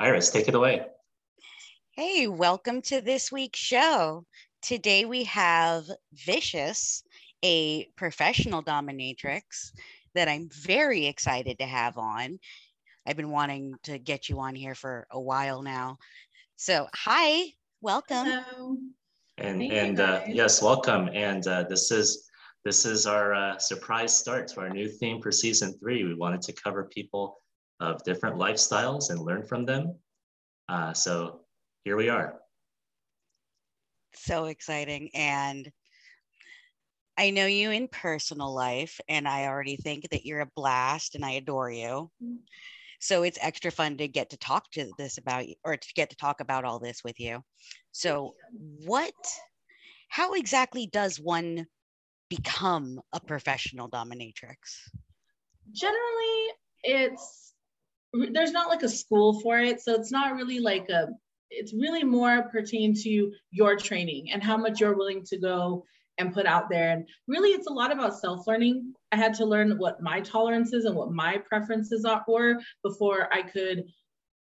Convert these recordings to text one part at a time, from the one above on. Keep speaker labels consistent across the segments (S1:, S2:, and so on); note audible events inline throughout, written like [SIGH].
S1: Iris, take it away.
S2: Hey, welcome to this week's show. Today we have Vicious, a professional dominatrix that I'm very excited to have on. I've been wanting to get you on here for a while now. So, hi, welcome.
S3: Hello.
S1: And
S3: Thank
S1: and uh, yes, welcome. And uh, this is this is our uh, surprise start to our new theme for season three. We wanted to cover people of different lifestyles and learn from them. Uh, so here we are.
S2: So exciting. And I know you in personal life, and I already think that you're a blast and I adore you. So it's extra fun to get to talk to this about you or to get to talk about all this with you. So, what, how exactly does one become a professional dominatrix?
S3: Generally, it's there's not like a school for it, so it's not really like a. It's really more pertain to your training and how much you're willing to go and put out there. And really, it's a lot about self learning. I had to learn what my tolerances and what my preferences are were before I could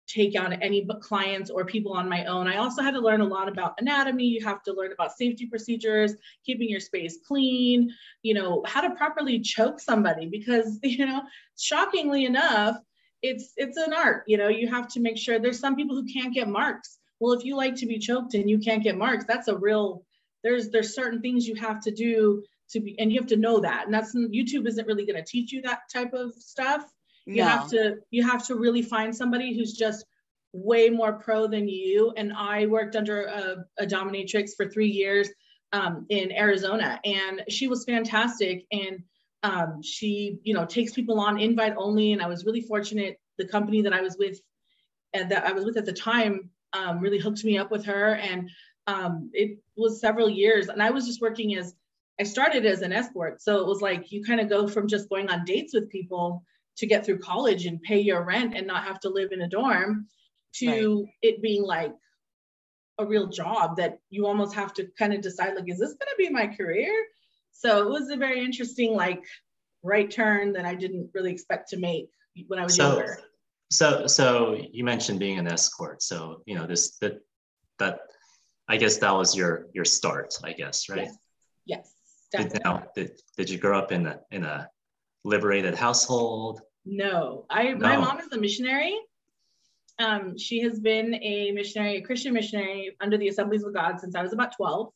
S3: take on any clients or people on my own. I also had to learn a lot about anatomy. You have to learn about safety procedures, keeping your space clean, you know, how to properly choke somebody because, [LAUGHS] you know, shockingly enough, it's it's an art, you know, you have to make sure there's some people who can't get marks. Well, if you like to be choked and you can't get marks, that's a real there's there's certain things you have to do to be and you have to know that. And that's YouTube isn't really going to teach you that type of stuff you have to you have to really find somebody who's just way more pro than you and i worked under a, a dominatrix for three years um, in arizona and she was fantastic and um, she you know takes people on invite only and i was really fortunate. The company that i was with and that i was with at the time um, really hooked me up with her and um, it was several years and i was just working as i started as an escort. So it was like you kind of go from just going on dates with people to get through college and pay your rent and not have to live in a dorm to it being like a real job that you almost have to kind of decide like is this going to be my career so it was a very interesting like right turn that i didn't really expect to make when i was
S1: So
S3: younger
S1: so so you mentioned being an escort. So you know this that that I guess that was your your start. I guess right.
S3: yes yes
S1: Did, now did, did you grow up in a in a liberated household?
S3: No, I my mom is a missionary. Um, she has been a missionary, a Christian missionary under the Assemblies of God since I was about 12.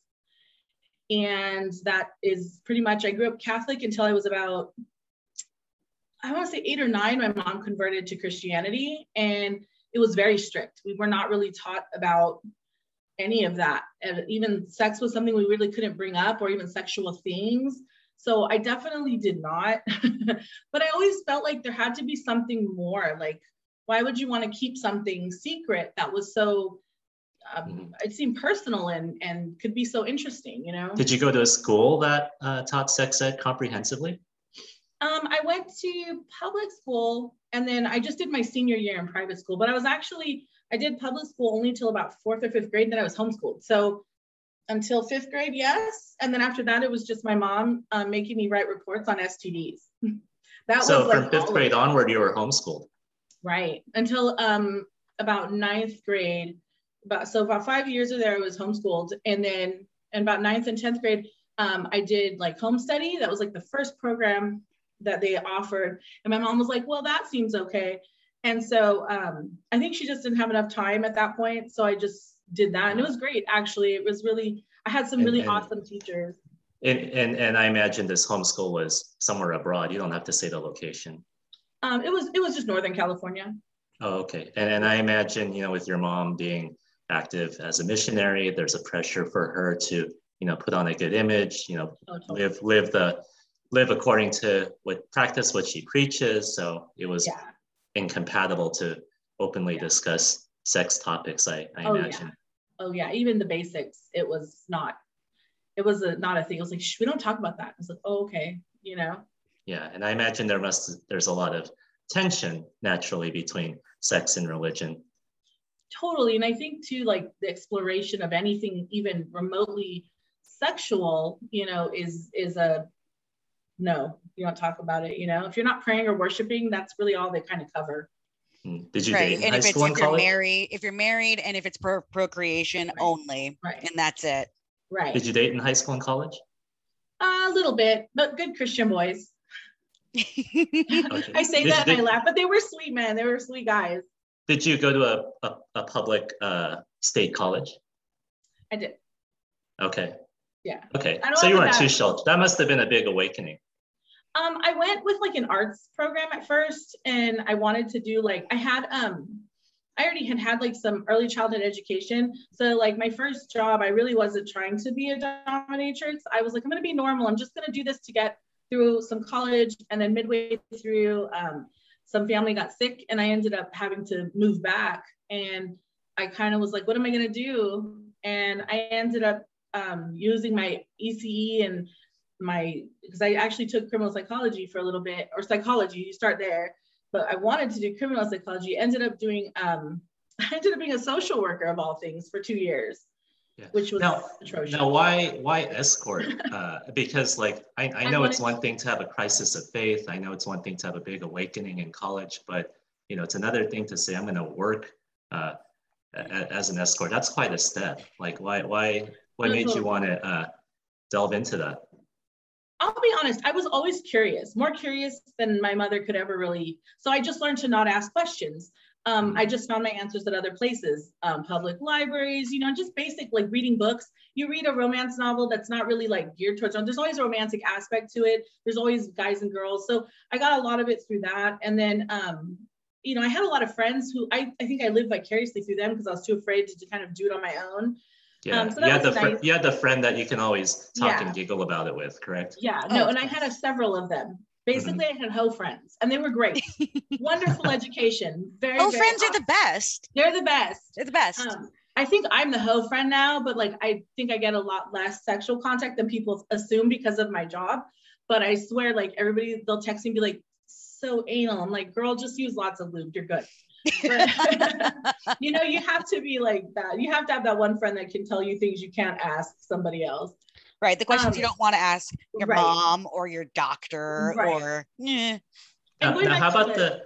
S3: And that is pretty much, I grew up Catholic until I was about, I want to say eight or nine. My mom converted to Christianity and it was very strict. We were not really taught about any of that. And even sex was something we really couldn't bring up or even sexual things. So I definitely did not. [LAUGHS] but I always felt like there had to be something more. Like, why would you want to keep something secret that was so, um,
S1: Mhm.
S3: it seemed personal and and could be so interesting, you know?
S1: Did you go to a school that uh, taught sex ed comprehensively?
S3: Um, I went to public school and then I just did my senior year in private school, but I was actually, I did public school only until about fourth or fifth grade, then I was homeschooled. So until fifth grade, yes. And then after that, it was just my mom uh, making me write reports on STDs. [LAUGHS] that
S1: So
S3: was like
S1: fifth grade onward, you were homeschooled.
S3: Right. Until um about ninth grade. About so about five years of there I was homeschooled. And then in about ninth and tenth grade, um, I did like home study. That was like the first program that they offered. And my mom was like, well, that seems okay. And so um, I think she just didn't have enough time at that point. So I just did that. And it was great, actually. It was really, I had some
S1: And-
S3: really
S1: and-
S3: awesome teachers.
S1: And, and, and I imagine this homeschool was somewhere abroad. You don't have to say the location.
S3: Um, it was it was just Northern California.
S1: Oh, okay. And, and I imagine, you know, with your mom being active as a missionary, there's a pressure for her to, you know, put on a good image, you know,
S3: totally.
S1: live, live the, live according to what practice, what she preaches. So it was
S3: Yeah.
S1: incompatible to openly
S3: Yeah.
S1: discuss sex topics, I, I
S3: Oh, yeah.
S1: imagine.
S3: oh yeah, even the basics, it was not, it was a, not a thing. It was like, we don't talk about that. I was like, oh, okay, you know?
S1: Yeah. And I imagine there must, there's a lot of tension naturally between sex and religion.
S3: Totally. And I think too, like the exploration of anything even remotely sexual, you know, is is a no, you don't talk about it, you know. If you're not praying or worshiping, that's really all they kind of cover.
S1: Hmm. Did you
S2: right.
S1: date in
S2: And
S1: high
S2: if it's
S1: school
S2: if you're married, if you're married and if it's pro- procreation
S3: Right.
S2: only,
S3: Right.
S2: and that's it.
S3: Right.
S1: Did you date in high school and college?
S3: a little bit, but good Christian boys. [LAUGHS]
S1: Okay.
S3: I say
S1: Did-
S3: that and
S1: did-
S3: I laugh, but they were sweet men. They were sweet guys.
S1: Did you go to a, a, a public uh, state college?
S3: I did.
S1: Okay.
S3: Yeah.
S1: Okay. So you weren't too sheltered. That must have been a big awakening.
S3: Um, I went with like an arts program at first, and I wanted to do like I had um, I already had had like some early childhood education. So like my first job, I really wasn't trying to be a dominatrix. I was like, I'm gonna be normal. I'm just gonna do this to get through some college, and then midway through, um, some family got sick, and I ended up having to move back, and I kind of was like, what am I gonna do? And I ended up um, using my ECE and my because I actually took criminal psychology for a little bit or psychology. You start there, but I wanted to do criminal psychology. Ended up doing um, [LAUGHS] I ended up being a social worker of all things for two years,
S1: Yeah.
S3: which was
S1: Now-
S3: atrocious.
S1: Now, why why escort? Uh, because like I, I
S3: I
S1: know it's
S3: wanted-
S1: one thing to have a crisis of faith. I know it's one thing to have a big awakening in college, but you know it's another thing to say I'm going to work uh, a- a- as an escort. That's quite a step. Like why why what made you want to uh, delve into that?
S3: I'll be honest, I was always curious, more curious than my mother could ever really. So I just learned to not ask questions. Um, I just found my answers at other places, um, public libraries, you know, just basic like reading books. You read a romance novel that's not really like geared towards, there's always a romantic aspect to it. There's always guys and girls. So I got a lot of it through that. And then, um, you know, I had a lot of friends who I, I think I lived vicariously through them because I was too afraid to, to kind of do it on my own.
S1: Yeah,
S3: Um, so
S1: you had the
S3: was
S1: fr- you had the friend that you can always talk
S3: Yeah.
S1: and giggle about it with, correct?
S3: Yeah,
S2: Oh,
S3: no,
S2: of
S3: and I had a, several of them. Basically, I had hoe friends, and they were great. [LAUGHS] Wonderful education. Very.
S2: Oh,
S3: very
S2: friends are the best.
S3: They're the best.
S2: They're the best.
S3: Um, I think I'm the hoe friend now, but like I think I get a lot less sexual contact than people assume because of my job. But I swear, like everybody, they'll text me and be like, "So anal." I'm like, "Girl, just use lots of lube. You're good." But, [LAUGHS] [LAUGHS] you know, you have to be like that. You have to have that one friend that can tell you things you can't ask somebody else.
S2: Right. The questions you
S3: um,
S2: don't want to ask your
S3: right.
S2: mom or your doctor
S3: Right.
S2: or eh.
S3: And
S1: Now, now how
S3: to
S1: about the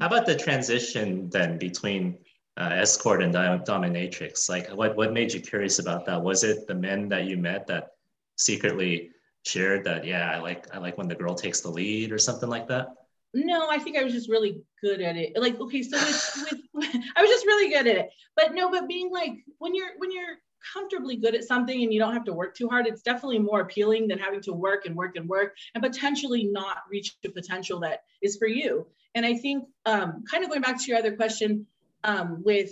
S1: how about the transition then between uh, escort and dominatrix? Like, what what made you curious about that? Was it the men that you met that secretly shared that? Yeah, I like I like when the girl takes the lead or something like that.
S3: No, I think I was just really good at it. Like, okay, so with, with [LAUGHS] I was just really good at it. But no, but being like when you're when you're comfortably good at something and you don't have to work too hard, it's definitely more appealing than having to work and work and work and potentially not reach the potential that is for you. And I think um, kind of going back to your other question um, with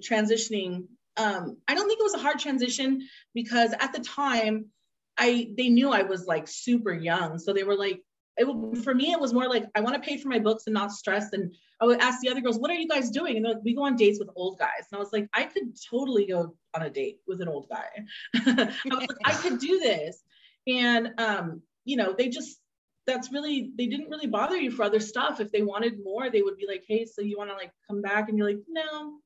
S3: transitioning, um, I don't think it was a hard transition because at the time I they knew I was like super young. So they were like, it for me, it was more like I want to pay for my books and not stress. And I would ask the other girls, "What are you guys doing?" And they're like, "We go on dates with old guys." And I was like, "I could totally go on a date with an old guy." [LAUGHS] I was like, "I could do this," and um, you know, they just that's really they didn't really bother you for other stuff. If they wanted more, they would be like, "Hey, so you want to like come back?" And you're like, "No,"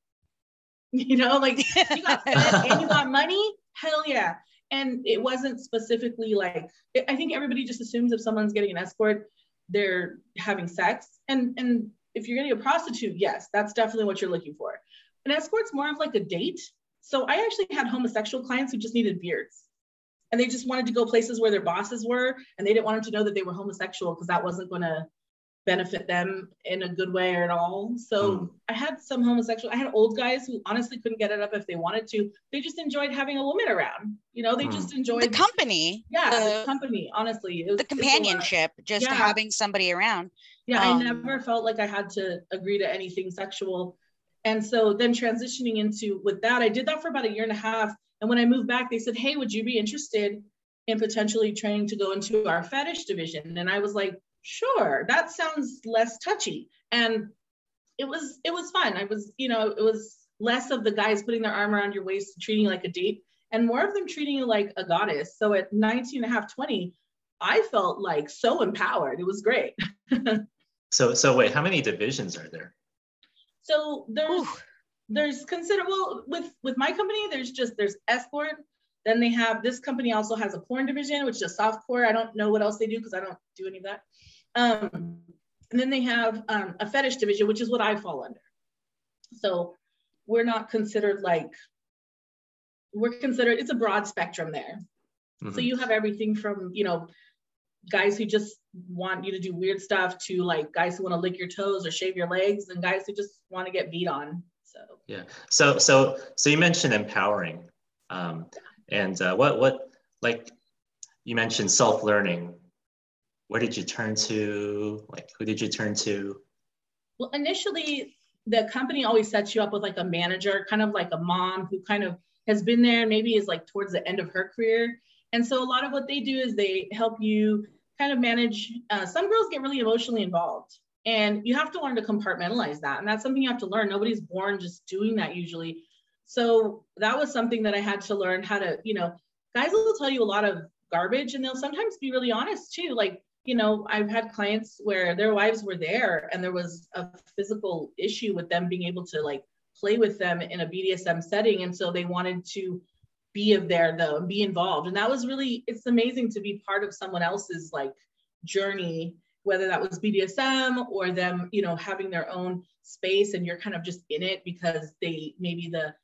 S3: [LAUGHS] you know, like you got and you got money. Hell yeah. And it wasn't specifically like I think everybody just assumes if someone's getting an escort, they're having sex. And and if you're getting a prostitute, yes, that's definitely what you're looking for. An escort's more of like a date. So I actually had homosexual clients who just needed beards. And they just wanted to go places where their bosses were, and they didn't want them to know that they were homosexual because that wasn't going to benefit them in a good way or at all. So
S1: Hmm.
S3: I had some homosexual, I had old guys who honestly couldn't get it up if they wanted to. They just enjoyed having a woman around. You know, they
S1: Hmm.
S3: just enjoyed
S2: the company.
S3: yeah, the,
S2: the-
S3: company, honestly. It was,
S2: the
S3: it's a
S2: companionship, just
S3: Yeah.
S2: having somebody around.
S3: Yeah,
S2: Um,
S3: I never felt like I had to agree to anything sexual. And so then transitioning into with that, I did that for about a year and a half. And when I moved back, they said, Hey, would you be interested in potentially training to go into our fetish division? And I was like, sure, that sounds less touchy. And it was it was fun. I was, you know, it was less of the guys putting their arm around your waist, treating you like a date, and more of them treating you like a goddess. So at 19 and a half, 20, I felt like so empowered. It was great. [LAUGHS]
S1: So so wait, how many divisions are there?
S3: So there's
S2: Whew.
S3: there's considerable with with my company. There's just there's escort. Then they have this company also has a porn division, which is soft core. I don't know what else they do because I don't do any of that. Um, And then they have um, a fetish division, which is what I fall under. So we're not considered like, we're considered, it's a broad spectrum there. Mm-hmm. So you have everything from, you know, guys who just want you to do weird stuff to like guys who want to lick your toes or shave your legs and guys who just want to get beat on. So
S1: yeah. So so so you mentioned empowering, um, and uh, what what like you mentioned self learning. Where did you turn to? Like who did you turn to?
S3: Well, initially the company always sets you up with like a manager, kind of like a mom who kind of has been there, maybe is like towards the end of her career. And so a lot of what they do is they help you kind of manage. Uh, some girls get really emotionally involved, and you have to learn to compartmentalize that. And that's something you have to learn. Nobody's born just doing that usually. So that was something that I had to learn how to, you know, guys will tell you a lot of garbage and they'll sometimes be really honest too. Like, you know, I've had clients where their wives were there and there was a physical issue with them being able to like play with them in a BDSM setting. And so they wanted to be of there though and be involved and that was really it's amazing to be part of someone else's like journey whether that was bdsm or them you know having their own space and you're kind of just in it because they maybe the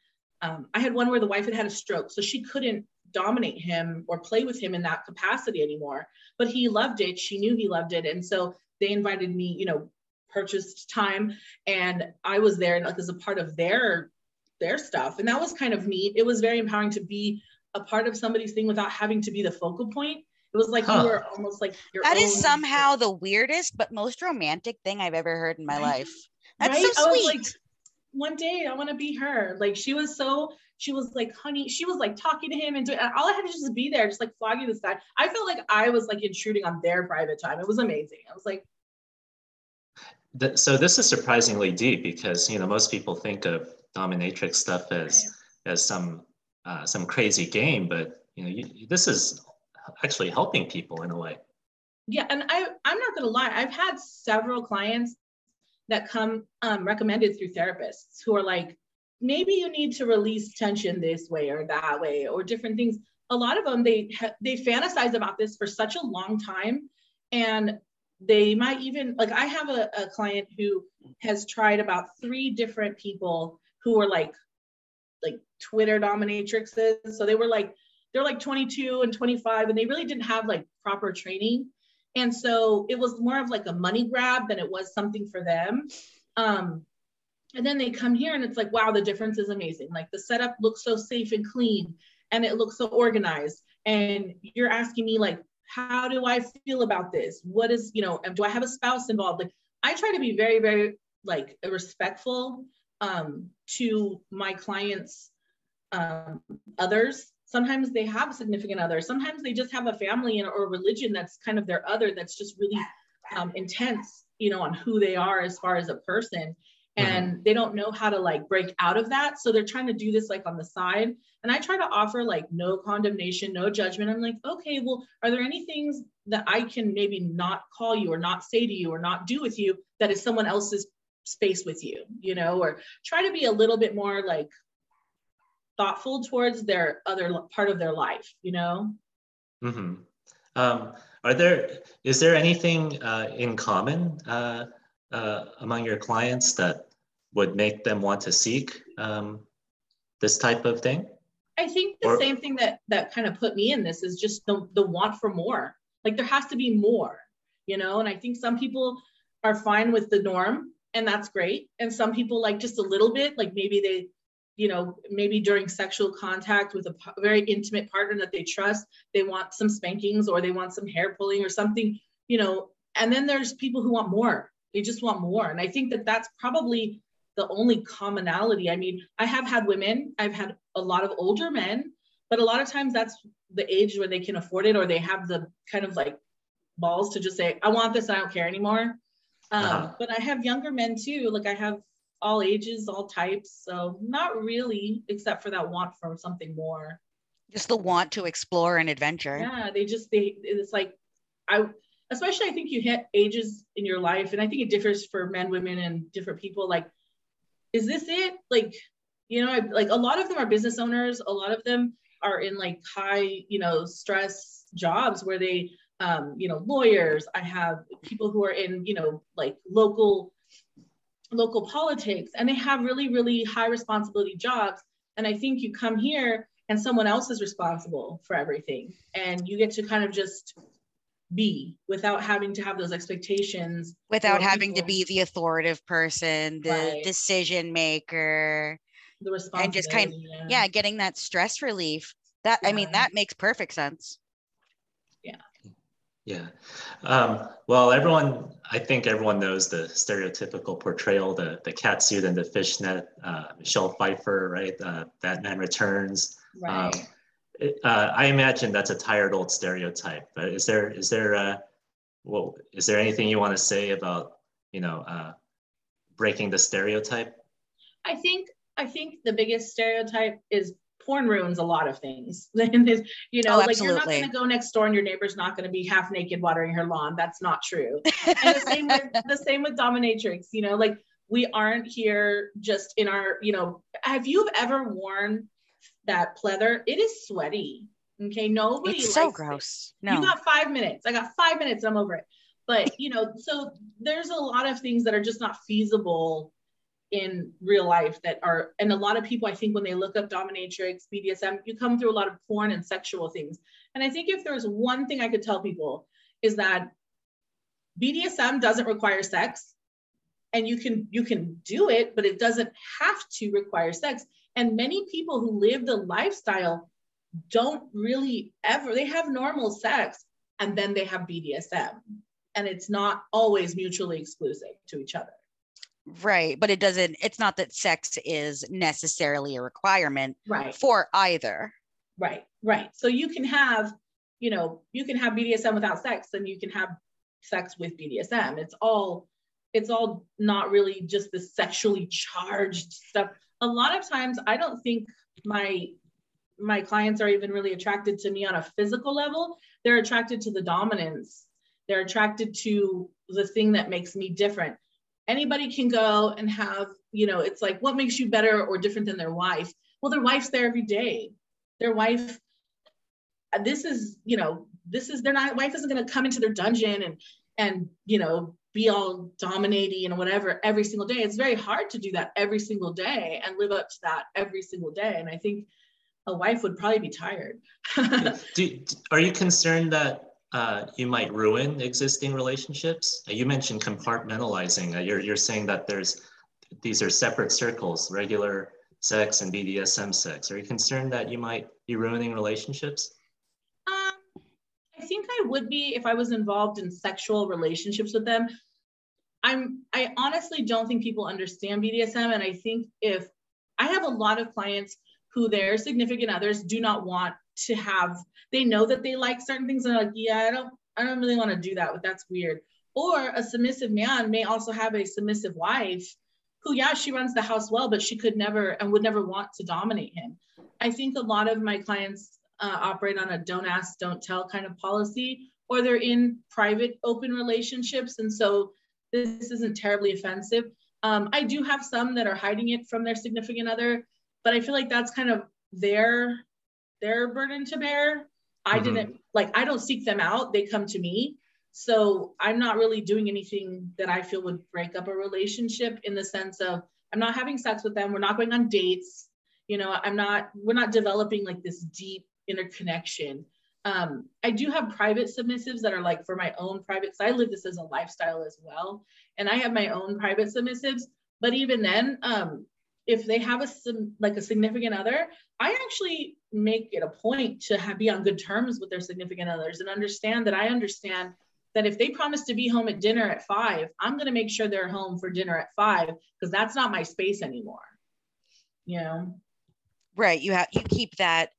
S3: um, i had one where the wife had had a stroke so she couldn't dominate him or play with him in that capacity anymore but he loved it she knew he loved it and so they invited me you know purchased time and i was there like as a part of their their stuff. And that was kind of neat. It was very empowering to be a part of somebody's thing without having to be the focal point. It was like huh. you were almost like
S2: your own. That is somehow the weirdest but most romantic thing I've ever heard in my right? life. That's right? so sweet.
S3: One day I want to be her. Like she was so she was like, honey, she was like talking to him and doing all I had to just be there, just like flogging this guy. I felt like I was like intruding on their private time. It was amazing. I was like,
S1: so this is surprisingly deep because you know most people think of dominatrix stuff as as some uh, some crazy game, but you know you, this is actually helping people in a way.
S3: Yeah, and I I'm not gonna lie, I've had several clients that come um, recommended through therapists who are like, maybe you need to release tension this way or that way or different things. A lot of them they they fantasize about this for such a long time, and they might even like I have a, a client who has tried about three different people who were like like Twitter dominatrixes. So they were like they're like 22 and 25 and they really didn't have like proper training. And so it was more of like a money grab than it was something for them. Um, and then they come here and it's like, wow, the difference is amazing. Like the setup looks so safe and clean and it looks so organized. And you're asking me like, how do I feel about this? What is, you know, do I have a spouse involved? Like I try to be very, very like respectful um, to my clients' um, others. Sometimes they have significant others. Sometimes they just have a family and, or a religion that's kind of their other that's just really um, intense, you know, on who they are as far as a person. Mm-hmm. And mm-hmm. they don't know how to like break out of that. So they're trying to do this like on the side. And I try to offer like no condemnation, no judgment. I'm like, okay, well, are there any things that I can maybe not call you or not say to you or not do with you that is someone else's space with you, you know, or try to be a little bit more like thoughtful towards their other part of their life, you know?
S1: Mm-hmm. Um, are there, is there anything uh, in common uh, uh, among your clients that would make them want to seek um, this type of thing?
S3: I think the or, same thing that that kind of put me in this is just the, the want for more. Like there has to be more, you know, and I think some people are fine with the norm and that's great. And some people like just a little bit, like maybe they, you know, maybe during sexual contact with a very intimate partner that they trust, they want some spankings or they want some hair pulling or something, you know. And then there's people who want more. They just want more. And I think that that's probably the only commonality. I mean, I have had women, I've had a lot of older men, but a lot of times that's the age where they can afford it or they have the kind of like balls to just say, I want this, I don't care anymore. Um, uh-huh. But I have younger men too. Like I have all ages, all types. So not really, except for that want for something more.
S2: Just the want to explore and adventure.
S3: Yeah, they just they it's like I especially I think you hit ages in your life, and I think it differs for men, women, and different people. Like, is this it? Like, you know, I, like a lot of them are business owners. A lot of them are in like high, you know, stress jobs where they um, you know, lawyers. I have people who are in, you know, like local local politics and they have really really high responsibility jobs and i think you come here and someone else is responsible for everything and you get to kind of just be without having to have those expectations
S2: without having people. to be the authoritative person the right. decision maker
S3: the
S2: and just kind of yeah. yeah. getting that stress relief that yeah. i mean that makes perfect sense
S3: yeah
S1: um, well everyone i think everyone knows the stereotypical portrayal the the cat suit and the fishnet uh, michelle pfeiffer right uh, batman returns
S3: right. Um,
S1: uh, I imagine that's a tired old stereotype, but is there is there uh, well is there anything you want to say about you know uh, breaking the stereotype?
S3: I think I think the biggest stereotype is porn ruins a lot of things. [LAUGHS] you know, oh, like you're not going to go next door and your neighbor's not going to be half naked watering her lawn. That's not true. [LAUGHS] and the same with the same with dominatrix. You know, like we aren't here just in our. You know, have you ever worn that pleather, it is sweaty. Okay, nobody.
S2: It's so gross.
S3: It. No, you got five minutes. I got five minutes. I'm over it. But you know, so there's a lot of things that are just not feasible in real life that are, and a lot of people, I think, when they look up dominatrix, BDSM, you come through a lot of porn and sexual things. And I think if there's one thing I could tell people is that BDSM doesn't require sex and you can you can do it but it doesn't have to require sex and many people who live the lifestyle don't really ever, they have normal sex and then they have BDSM. And it's not always mutually exclusive to each other.
S2: Right. But it doesn't, it's not that sex is necessarily a requirement
S3: right.
S2: for either.
S3: Right. Right. So you can have, you know, you can have BDSM without sex and you can have sex with BDSM. It's all, it's all not really just the sexually charged stuff a lot of times I don't think my my clients are even really attracted to me on a physical level. They're attracted to the dominance. They're attracted to the thing that makes me different. Anybody can go and have, you know, it's like what makes you better or different than their wife? Well, their wife's there every day. Their wife, uh, this is, you know, this is their not wife isn't going to come into their dungeon and and you know be all dominating and whatever every single day. It's very hard to do that every single day and live up to that every single day. And I think a wife would probably be tired. [LAUGHS]
S1: do, are you concerned that uh, you might ruin existing relationships? Uh, you mentioned compartmentalizing. Uh, you're, you're saying that there's these are separate circles, regular sex and BDSM sex. Are you concerned that you might be ruining relationships?
S3: Um, I think I would be if I was involved in sexual relationships with them. I'm I honestly don't think people understand BDSM. And I think if I have a lot of clients who their significant others do not want to have, they know that they like certain things and like, yeah, I don't, I don't really want to do that, but that's weird. Or a submissive man may also have a submissive wife who, yeah, she runs the house well, but she could never and would never want to dominate him. I think a lot of my clients uh, operate on a don't ask, don't tell kind of policy, or they're in private, open relationships. And so this isn't terribly offensive. Um, I do have some that are hiding it from their significant other, but I feel like that's kind of their their burden to bear. I mm-hmm. didn't like I don't seek them out; they come to me. So I'm not really doing anything that I feel would break up a relationship in the sense of I'm not having sex with them. We're not going on dates. You know, I'm not. We're not developing like this deep interconnection. Um, I do have private submissives that are like for my own private, because I live this as a lifestyle as well. And I have my own private submissives. But even then, um, if they have a like a significant other, I actually make it a point to have, be on good terms with their significant others and understand that I understand that if they promise to be home at dinner at five, I'm going to make sure they're home for dinner at five because that's not my space anymore. You know?
S2: Right. You have you keep that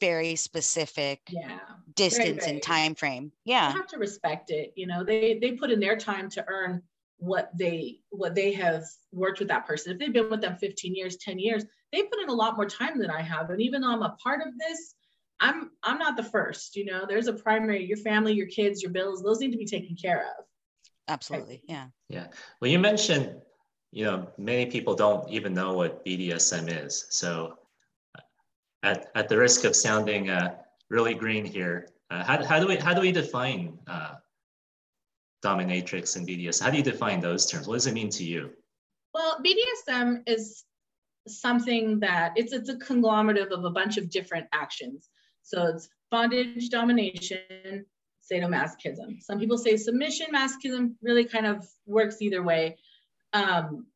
S2: very specific
S3: yeah
S2: distance very, very. and time frame yeah
S3: you have to respect it you know they they put in their time to earn what they what they have worked with that person. If they've been with them 15 years 10 years they put in a lot more time than i have. And even though i'm a part of this i'm i'm not the first you know there's a primary your family your kids your bills those need to be taken care of.
S2: Absolutely yeah.
S1: Yeah. Well you mentioned you know many people don't even know what bdsm is. So at, at the risk of sounding uh, really green here, Uh, how, how do we how do we define uh, dominatrix and BDSM? How do you define those terms? What does it mean to you?
S3: Well, BDSM is something that it's it's a conglomerate of a bunch of different actions. So it's bondage, domination, sadomasochism. Some people say submission masochism really kind of works either way. Um,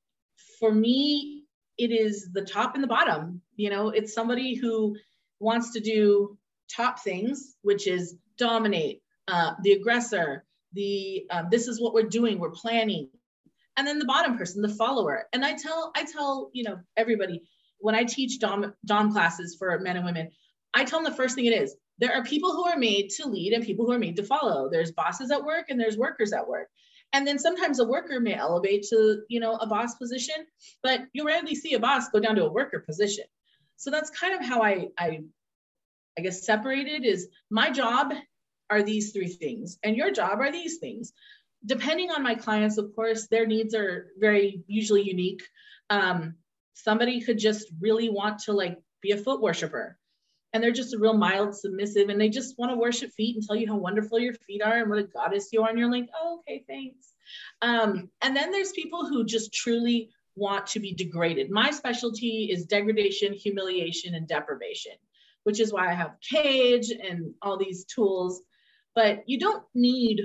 S3: for me, it is the top and the bottom. You know, it's somebody who wants to do top things, which is dominate, uh, the aggressor, the um, this is what we're doing, we're planning, and then the bottom person, the follower. And I tell I tell you know everybody when I teach dom dom classes for men and women, I tell them the first thing it is there are people who are made to lead and people who are made to follow. There's bosses at work and there's workers at work. And then sometimes a worker may elevate to, you know, a boss position, but you rarely see a boss go down to a worker position. So that's kind of how I, I, I guess separated is my job are these three things. And your job are these things. Depending on my clients, of course, their needs are very usually unique. Um, somebody could just really want to like be a foot worshiper. And they're just a real mild submissive and they just want to worship feet and tell you how wonderful your feet are and what a goddess you are. And you're like oh, okay thanks. Um, and then there's people who just truly want to be degraded. My specialty is degradation humiliation and deprivation which is why i have cage and all these tools but you don't need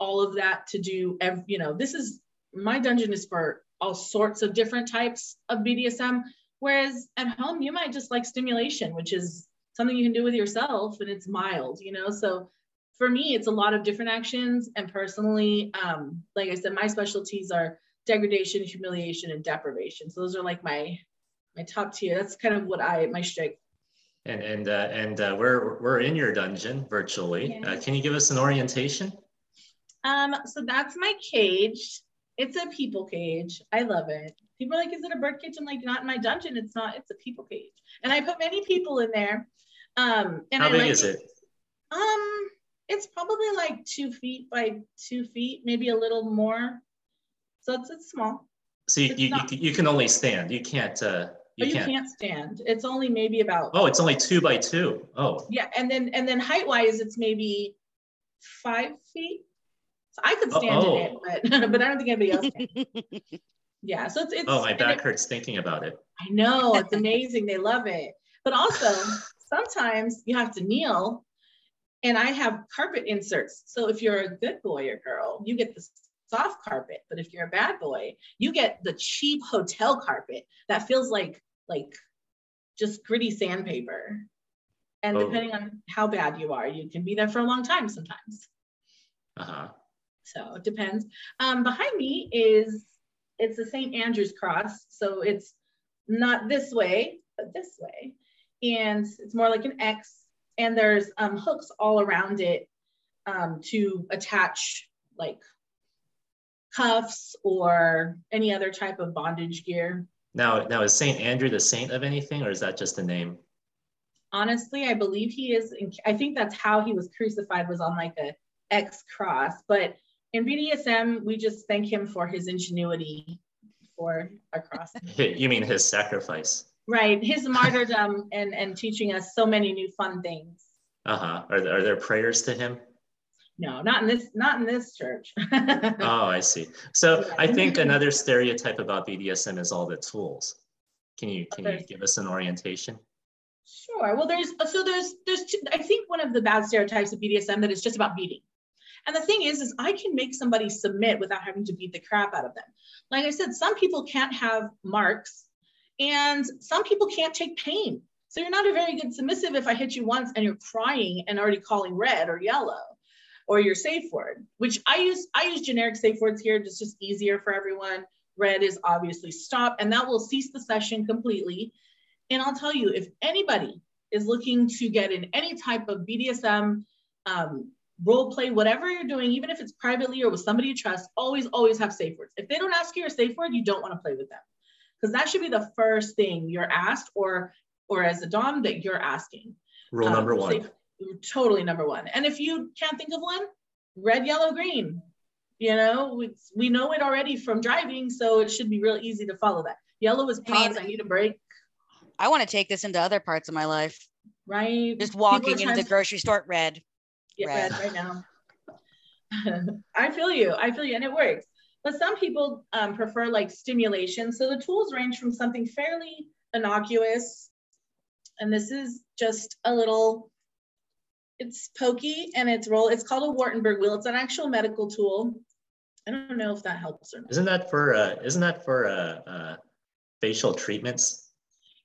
S3: all of that to do every, you know this is my dungeon is for all sorts of different types of bdsm whereas at home you might just like stimulation which is something you can do with yourself and it's mild, you know? So for me, it's a lot of different actions. And personally, um, like I said, my specialties are degradation, humiliation, and deprivation. So those are like my my top tier. That's kind of what I my strength.
S1: And and uh, and uh, we're we're in your dungeon virtually. Uh, can you give us an orientation?
S3: Um, so that's my cage. It's a people cage. I love it. People are like, is it a bird cage? I'm like, not in my dungeon. It's not. It's a people cage. And I put many people in there. Um, and
S1: How
S3: I
S1: big
S3: like
S1: is it?
S3: Um, it's probably like two feet by two feet, maybe a little more. So it's, it's small.
S1: So you, you, you, you can only stand. You can't. Uh,
S3: You,
S1: you
S3: you
S1: can't.
S3: can't. stand. It's only maybe about
S1: Oh, it's only two by two. Oh,
S3: yeah, and then and then height wise, it's maybe five feet. So I could stand
S1: Oh.
S3: in it, but [LAUGHS] but I don't think anybody else can. [LAUGHS] Yeah, so it's it's.
S1: oh, my back
S3: it-
S1: hurts thinking about it.
S3: I know it's amazing. they love it, but also [LAUGHS] sometimes you have to kneel, and I have carpet inserts. So if you're a good boy or girl, you get the soft carpet, but if you're a bad boy, you get the cheap hotel carpet that feels like like just gritty sandpaper. And
S1: Oh.
S3: depending on how bad you are, you can be there for a long time sometimes.
S1: Uh huh.
S3: So it depends. Um, behind me is it's the St. Andrew's cross. So it's not this way, but this way. And it's more like an X. And there's um, hooks all around it um, to attach like cuffs or any other type of bondage gear.
S1: Now, now is Saint Andrew the saint of anything, or is that just a name?
S3: Honestly, I believe he is. I think that's how he was crucified was on like a X cross. But in BDSM, we just thank him for his ingenuity for a cross. [LAUGHS]
S1: You mean his sacrifice?
S3: right, his martyrdom and and teaching us so many new fun things.
S1: Uh huh. Are, there- are there prayers to him?
S3: No, not in this, not in this church. [LAUGHS]
S1: Oh, I see. So
S3: Yeah.
S1: I think another stereotype about BDSM is all the tools. Can you can you give us an orientation?
S3: Sure. Well, there's uh, so there's there's two, I think one of the bad stereotypes of BDSM that it's just about beating. And the thing is, is I can make somebody submit without having to beat the crap out of them. Like I said, some people can't have marks, and some people can't take pain. So you're not a very good submissive if I hit you once and you're crying and already calling red or yellow, or your safe word, which I use. I use generic safe words here. It's just easier for everyone. Red is obviously stop, and that will cease the session completely. And I'll tell you, if anybody is looking to get in any type of BDSM um, role play, whatever you're doing, even if it's privately or with somebody you trust, always, always have safe words. If they don't ask you your safe word, you don't want to play with them. Because that should be the first thing you're asked or or as a Dom that you're asking.
S1: Rule
S3: Um,
S1: number one.
S3: safe- totally number one. And if you can't think of one, red, yellow, green. You know, we, we know it already from driving, so it should be real easy to follow that. Yellow is
S2: I mean-
S3: I need a break,
S2: I want to take this into other parts of my life.
S3: right?
S2: Just walking into the grocery store, red.
S3: get red, red right now. [LAUGHS] I feel you. I feel you, and it works. But some people um, prefer like stimulation. So the tools range from something fairly innocuous, and this is just a little. It's pokey and it's roll. It's called a Wartenberg wheel. It's an actual medical tool. I don't know if that helps or not.
S1: Isn't that for uh, isn't that for uh, uh, facial treatments?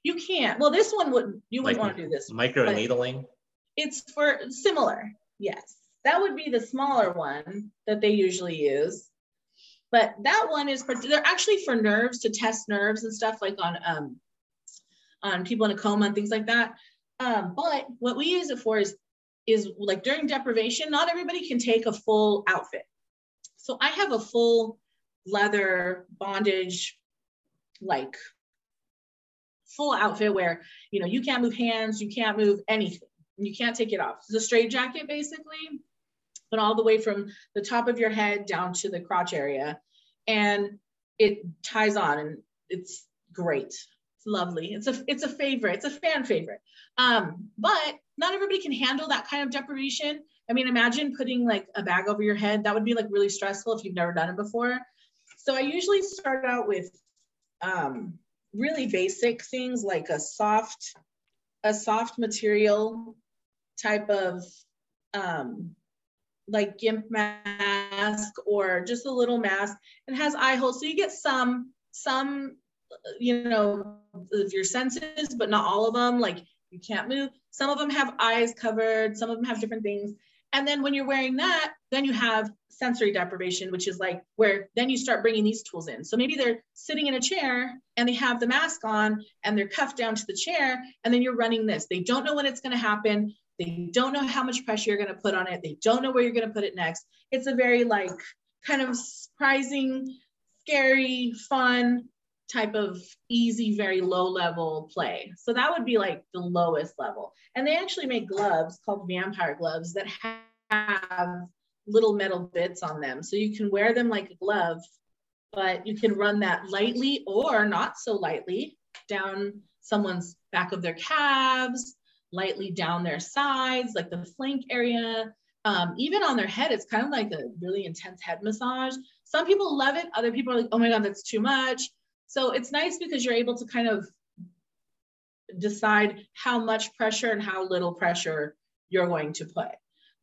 S3: You can't. Well, this one would you wouldn't like want to do this.
S1: Micro needling.
S3: It's for similar. Yes, that would be the smaller one that they usually use. But that one is for they're actually for nerves to test nerves and stuff like on um on people in a coma and things like that. Um, but what we use it for is is like during deprivation, not everybody can take a full outfit. So I have a full leather bondage, like full outfit where, you know, you can't move hands, you can't move anything. You can't take it off. It's a straight jacket basically, but all the way from the top of your head down to the crotch area. And it ties on and it's great. It's lovely. It's a it's a favorite. It's a fan favorite. Um, but not everybody can handle that kind of deprivation. I mean, imagine putting like a bag over your head. That would be like really stressful if you've never done it before. So I usually start out with um, really basic things like a soft, a soft material type of um, like GIMP mask or just a little mask and has eye holes. So you get some, some, you know, your senses, but not all of them. Like you can't move. Some of them have eyes covered. Some of them have different things. And then when you're wearing that, then you have sensory deprivation, which is like where then you start bringing these tools in. So maybe they're sitting in a chair and they have the mask on and they're cuffed down to the chair, and then you're running this. They don't know when it's going to happen. They don't know how much pressure you're going to put on it. They don't know where you're going to put it next. It's a very like kind of surprising, scary, fun type of easy, very low level play. So that would be like the lowest level. And they actually make gloves called vampire gloves that have little metal bits on them. So you can wear them like a glove, but you can run that lightly or not so lightly down someone's back of their calves, lightly down their sides, like the flank area. Um, even on their head, it's kind of like a really intense head massage. Some people love it. Other people are like, oh my God, that's too much. So it's nice because you're able to kind of decide how much pressure and how little pressure you're going to put.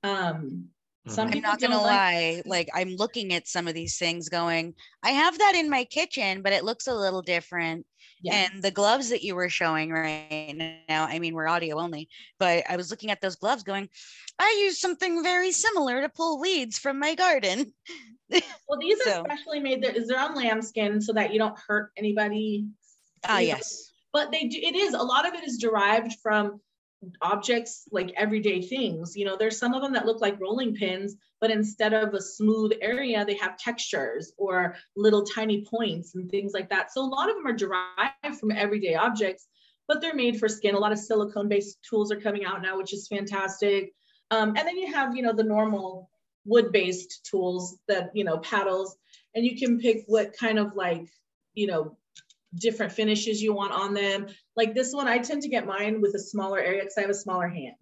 S3: Um,
S2: some I'm not gonna lie, like I'm looking at some of these things going, I have that in my kitchen, but it looks a little different. Yes. And the gloves that you were showing right now, I mean, we're audio only, but I was looking at those gloves going, I use something very similar to pull weeds from my garden. [LAUGHS]
S3: Well, these so. are specially made. There is they're on lambskin so that you don't hurt anybody.
S2: Ah, yes.
S3: But they do. It is a lot of it is derived from objects like everyday things. You know, there's some of them that look like rolling pins, but instead of a smooth area, they have textures or little tiny points and things like that. So a lot of them are derived from everyday objects, but they're made for skin. A lot of silicone-based tools are coming out now, which is fantastic. Um, and then you have, you know, the normal wood-based tools that, you know, paddles, and you can pick what kind of like, you know, different finishes you want on them. Like this one, I tend to get mine with a smaller area because I have a smaller hand.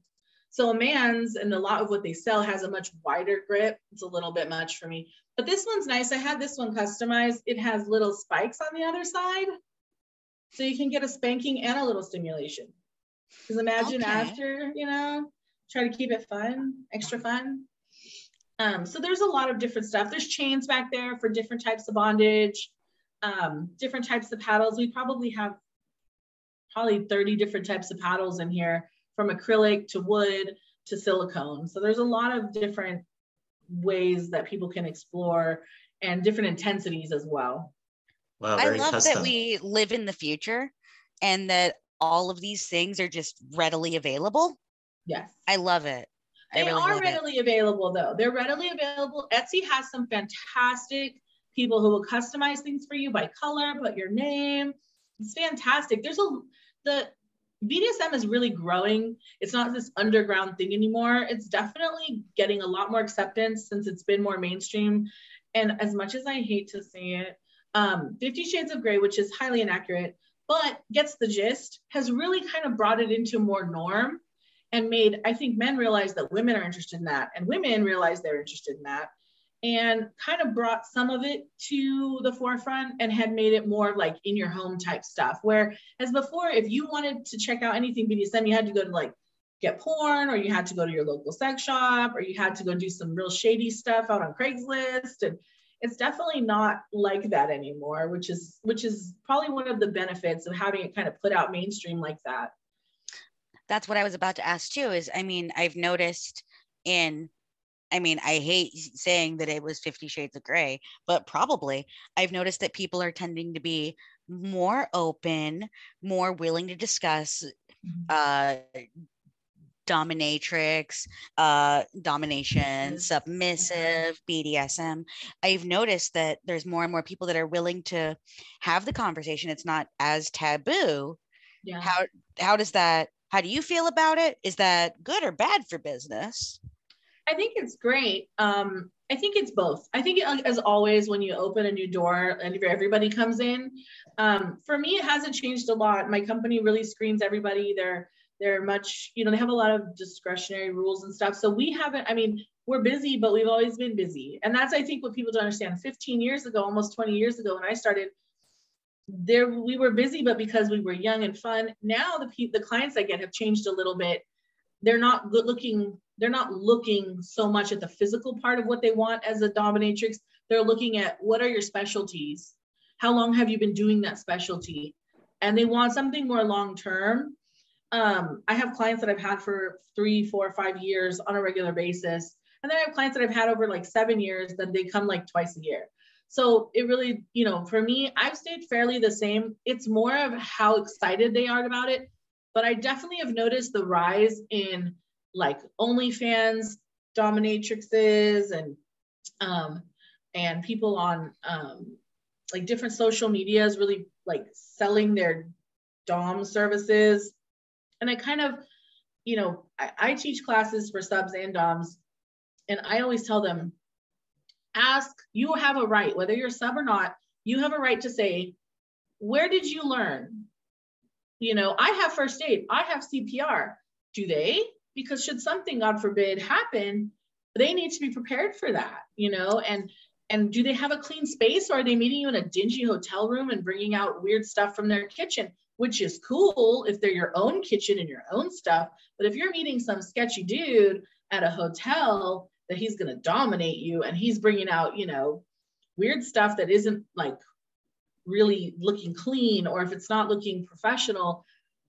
S3: So a man's and a lot of what they sell has a much wider grip. It's a little bit much for me, but this one's nice. I had this one customized. It has little spikes on the other side. So you can get a spanking and a little stimulation. Because imagine okay. after, you know, try to keep it fun, extra fun. Um, so there's a lot of different stuff. There's chains back there for different types of bondage, um, different types of paddles. We probably have probably 30 different types of paddles in here from acrylic to wood to silicone. So there's a lot of different ways that people can explore and different intensities as well.
S2: Wow, I love custom. that we live in the future and that all of these things are just readily available.
S3: Yes.
S2: I love it.
S3: They really are readily it. available though. They're readily available. Etsy has some fantastic people who will customize things for you by color, put your name. It's fantastic. There's a the BDSM is really growing. It's not this underground thing anymore. It's definitely getting a lot more acceptance since it's been more mainstream. And as much as I hate to say it, um, Fifty Shades of Grey, which is highly inaccurate, but gets the gist, has really kind of brought it into more norm and made i think men realize that women are interested in that and women realize they're interested in that and kind of brought some of it to the forefront and had made it more like in your home type stuff. Where as before if you wanted to check out anything bdsm you had to go to like get porn or you had to go to your local sex shop or you had to go do some real shady stuff out on craigslist. And it's definitely not like that anymore which is which is probably one of the benefits of having it kind of put out mainstream like that.
S2: That's what i was about to ask too is i mean i've noticed in I mean, I hate saying that it was 50 shades of gray, but probably I've noticed that people are tending to be more open, more willing to discuss mm-hmm. uh, dominatrix, uh, domination, submissive, BDSM. I've noticed that there's more and more people that are willing to have the conversation. It's not as taboo. Yeah. How how does that? How do you feel about it? Is that good or bad for business?
S3: I think it's great. Um, I think it's both. I think, as always, when you open a new door and everybody comes in, um, for me, it hasn't changed a lot. My company really screens everybody. They're they're much, you know, they have a lot of discretionary rules and stuff. So we haven't, I mean, we're busy, but we've always been busy. And that's, I think, what people don't understand. 15 years ago, almost 20 years ago, when I started, there we were busy, but because we were young and fun. Now the the clients I get have changed a little bit. They're not good looking. They're not looking so much at the physical part of what they want as a dominatrix. They're looking at what are your specialties? How long have you been doing that specialty? And they want something more long term um, I have clients that I've had for three, four, five years on a regular basis. And then I have clients that I've had over like seven years that they come like twice a year. So it really, you know, for me, I've stayed fairly the same. It's more of how excited they are about it. But I definitely have noticed the rise in like OnlyFans dominatrixes and um, and people on um, like different social medias really like selling their dom services and I kind of, you know, I, I teach classes for subs and DOMs, and I always tell them, ask, you have a right, whether you're sub or not, you have a right to say, where did you learn? You know, I have first aid, I have CPR. Do they? Because should something, God forbid, happen, they need to be prepared for that, you know, and and do they have a clean space or are they meeting you in a dingy hotel room and bringing out weird stuff from their kitchen which is cool if they're your own kitchen and your own stuff. But if you're meeting some sketchy dude at a hotel that he's going to dominate you and he's bringing out, you know, weird stuff that isn't like really looking clean or if it's not looking professional,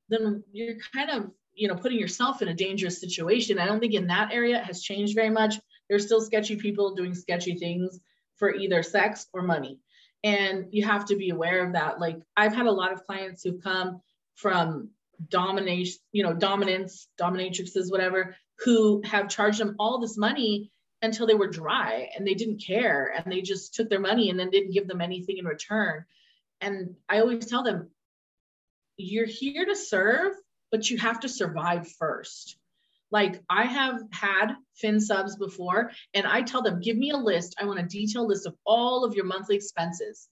S3: then you're kind of, you know, putting yourself in a dangerous situation. I don't think in that area it has changed very much. There's still sketchy people doing sketchy things for either sex or money and you have to be aware of that like i've had a lot of clients who've come from domination you know dominance dominatrixes whatever who have charged them all this money until they were dry and they didn't care and they just took their money and then didn't give them anything in return and i always tell them you're here to serve but you have to survive first like I have had fin subs before, and I tell them, give me a list. I want a detailed list of all of your monthly expenses.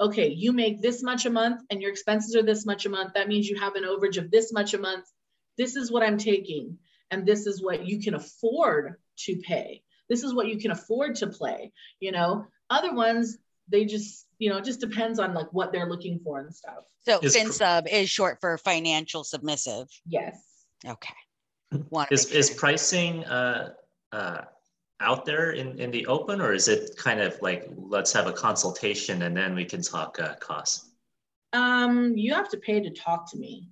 S3: Okay, you make this much a month and your expenses are this much a month. That means you have an overage of this much a month. This is what I'm taking, and this is what you can afford to pay. This is what you can afford to play. You know, other ones, they just, you know, it just depends on like what they're looking for and stuff.
S2: So fin sub is short for financial submissive.
S3: Yes.
S2: Okay
S1: is is pricing uh, uh, out there in, in the open or is it kind of like let's have a consultation and then we can talk uh, costs
S3: um you have to pay to talk to me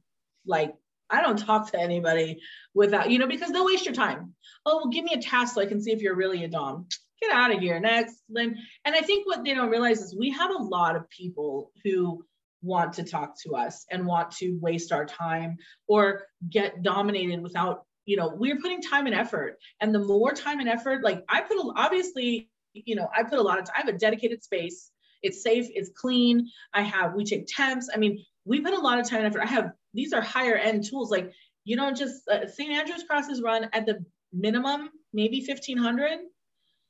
S3: like i don't talk to anybody without you know because they'll waste your time oh well give me a task so i can see if you're really a dom get out of here next and i think what they don't realize is we have a lot of people who want to talk to us and want to waste our time or get dominated without you know we're putting time and effort. And the more time and effort like i put a, obviously you know i put a lot of time i have a dedicated space. It's safe it's clean. I have we take temps. I mean we put a lot of time and effort. I have these are higher end tools. Like you don't just uh, st andrews crosses run at the minimum maybe 1500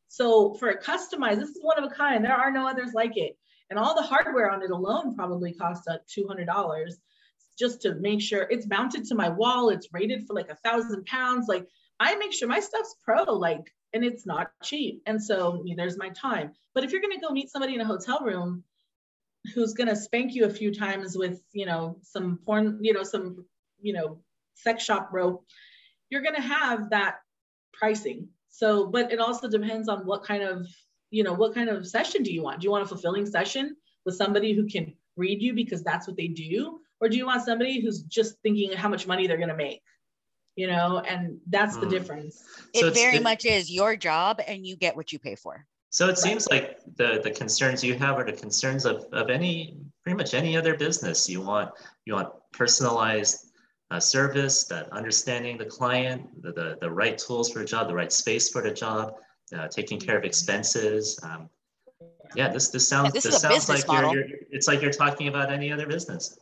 S3: so for a customized this is one of a kind there are no others like it and all the hardware on it alone probably costs uh, $200 just to make sure it's mounted to my wall. It's rated for like a thousand pounds. Like I make sure my stuff's pro, like, and it's not cheap. And so there's my time. But if you're gonna go meet somebody in a hotel room who's gonna spank you a few times with, you know, some porn, you know, some, you know, sex shop rope, you're gonna have that pricing. So, but it also depends on what kind of, you know, what kind of session do you want? Do you want a fulfilling session with somebody who can read you because that's what they do? Or do you want somebody who's just thinking how much money they're going to make? You know, and that's the mm. difference.
S2: So it very much is your job and you get what you pay for.
S1: So it right. seems like the, the concerns you have are the concerns of, of any pretty much any other business. You want you want personalized uh, service, that understanding the client, the, the, the, right tools for a job, the right space for the job, uh, taking care of expenses. Um, yeah, this this sounds this, this sounds like you're, you're, it's like you're talking about any other business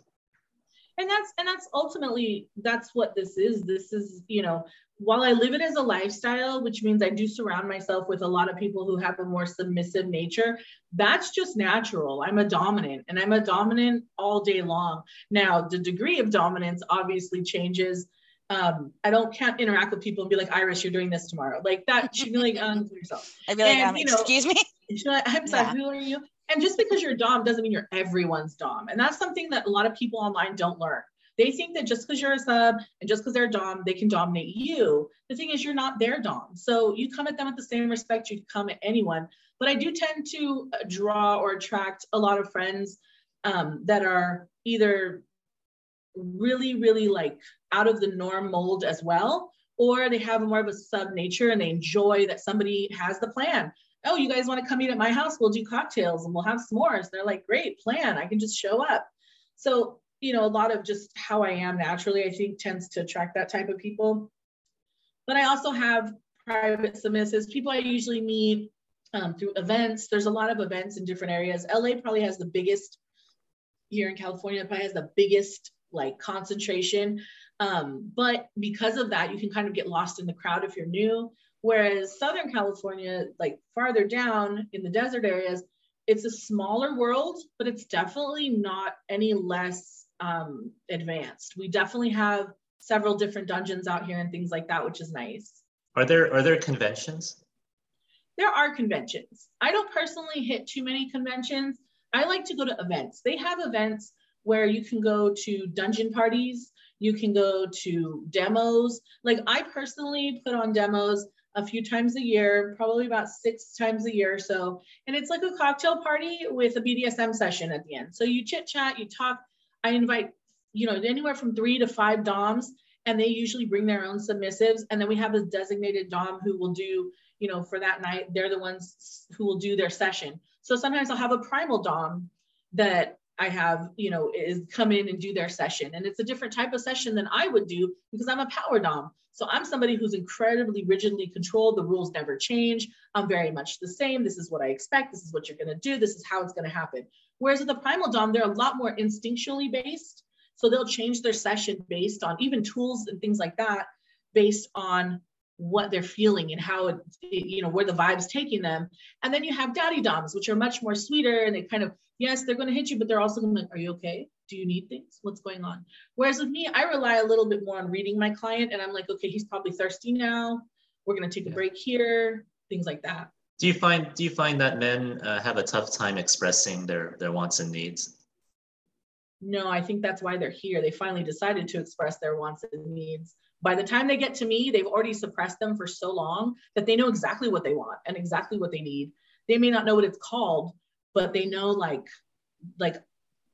S3: and that's and that's ultimately that's what this is this is you know while i live it as a lifestyle which means i do surround myself with a lot of people who have a more submissive nature that's just natural i'm a dominant and i'm a dominant all day long now the degree of dominance obviously changes um, I don't can't interact with people and be like, Iris, you're doing this tomorrow. Like that, [LAUGHS] she'd be like, um, yourself.
S2: I'd be like, and, um, you know, excuse me.
S3: Like, I'm sorry, yeah. who are you? And just because you're Dom doesn't mean you're everyone's Dom. And that's something that a lot of people online don't learn. They think that just because you're a sub and just because they're a Dom, they can dominate you. The thing is, you're not their Dom. So you come at them with the same respect you'd come at anyone. But I do tend to uh, draw or attract a lot of friends um, that are either really, really like out of the norm mold as well, or they have more of a sub nature and they enjoy that somebody has the plan oh, you guys want to come eat at my house? We'll do cocktails and we'll have s'mores. They're like, great plan. I can just show up. So, you know, a lot of just how I am naturally, I think tends to attract that type of people. But I also have private submissives, people I usually meet um, through events. There's a lot of events in different areas. LA probably has the biggest here in California, probably has the biggest like concentration. Um, but because of that, you can kind of get lost in the crowd if you're new. Whereas Southern California, like farther down in the desert areas, it's a smaller world, but it's definitely not any less um, advanced. We definitely have several different dungeons out here and things like that, which is nice.
S1: Are there are there conventions?
S3: There are conventions. I don't personally hit too many conventions. I like to go to events. They have events where you can go to dungeon parties, you can go to demos. Like I personally put on demos a few times a year, probably about six times a year or so. And it's like a cocktail party with a BDSM session at the end. So you chit chat, you talk. I invite, you know, anywhere from three to five DOMs, and they usually bring their own submissives. And then we have a designated DOM who will do, you know, for that night, they're the ones who will do their session. So sometimes I'll have a primal DOM that I have, you know, is come in and do their session. And it's a different type of session than I would do because I'm a power dom. So I'm somebody who's incredibly rigidly controlled. The rules never change. I'm very much the same. This is what I expect. This is what you're going to do. This is how it's going to happen. Whereas with the primal dom, they're a lot more instinctually based. So they'll change their session based on even tools and things like that, based on what they're feeling and how it, you know, where the vibe's taking them. And then you have daddy doms, which are much more sweeter and they kind of, yes, they're going to hit you, but they're also going to, like, are you okay? Do you need things? What's going on? Whereas with me, I rely a little bit more on reading my client and I'm like, okay, he's probably thirsty now. We're going to take a break here, things like that.
S1: Do you find do you find that men uh, have a tough time expressing their their wants and needs?
S3: No, I think that's why they're here. They finally decided to express their wants and needs by the time they get to me, they've already suppressed them for so long that they know exactly what they want and exactly what they need. They may not know what it's called, but they know like, like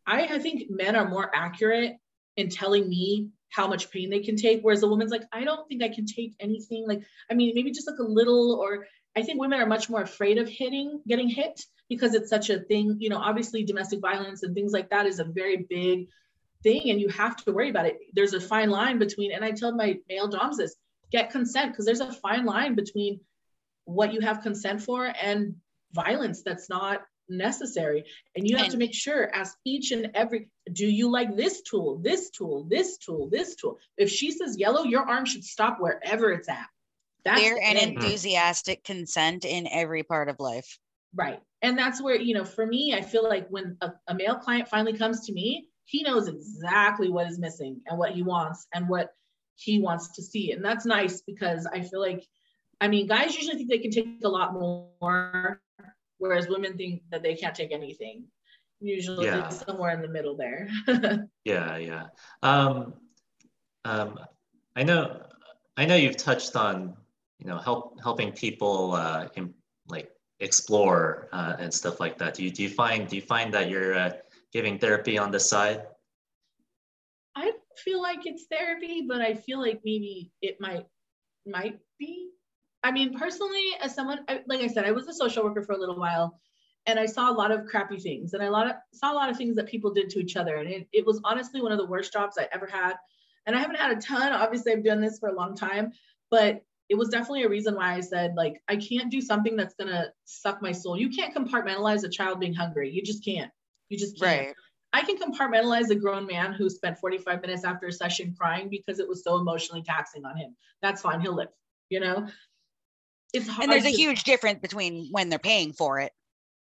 S3: I, I think men are more accurate in telling me how much pain they can take. Whereas a woman's like, I don't think I can take anything. Like, I mean, maybe just like a little, or I think women are much more afraid of hitting, getting hit because it's such a thing. You know, obviously domestic violence and things like that is a very big thing and you have to worry about it. There's a fine line between, and I tell my male doms this, get consent because there's a fine line between what you have consent for and violence that's not necessary. And you have to make sure, ask each and every, do you like this tool, this tool, this tool, this tool? If she says yellow, your arm should stop wherever it's at.
S2: That's clear and enthusiastic consent in every part of life.
S3: Right. And that's where, you know, for me, I feel like when a, a male client finally comes to me, he knows exactly what is missing and what he wants and what he wants to see. And that's nice because I feel like, I mean, guys usually think they can take a lot more, whereas women think that they can't take anything. Usually yeah. somewhere in the middle there. [LAUGHS]
S1: yeah, yeah. Um, um, I know, I know you've touched on, you know, help helping people uh, in, like explore uh, and stuff like that. Do you do you find do you find that you're uh, giving therapy on the side?
S3: I feel like it's therapy, but I feel like maybe it might might be. I mean, personally, as someone like I said, I was a social worker for a little while, and I saw a lot of crappy things, and I lot of, saw a lot of things that people did to each other, and it, it was honestly one of the worst jobs I ever had. And I haven't had a ton. Obviously, I've done this for a long time, but it was definitely a reason why I said like I can't do something that's gonna suck my soul. You can't compartmentalize a child being hungry. You just can't. You just can't. Right. I can compartmentalize a grown man who spent 45 minutes after a session crying because it was so emotionally taxing on him. That's fine. He'll live, you know?
S2: It's hard. And there's to, a huge difference between when they're paying for it.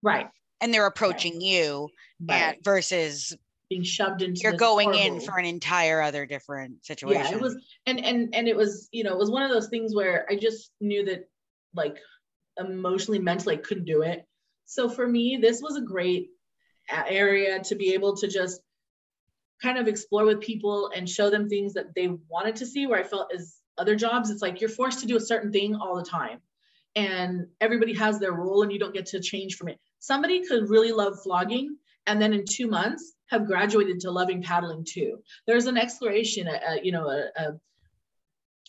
S3: Right.
S2: And they're approaching right. you right. Versus
S3: being shoved into
S2: you're going in for an entire other different situation.
S3: Yeah, it was and and and it was, you know, it was one of those things where I just knew that like emotionally, mentally I couldn't do it. So for me, this was a great area to be able to just kind of explore with people and show them things that they wanted to see where i felt as other jobs it's like you're forced to do a certain thing all the time and everybody has their role and you don't get to change from it somebody could really love flogging and then in two months have graduated to loving paddling too there's an exploration a, a you know a, a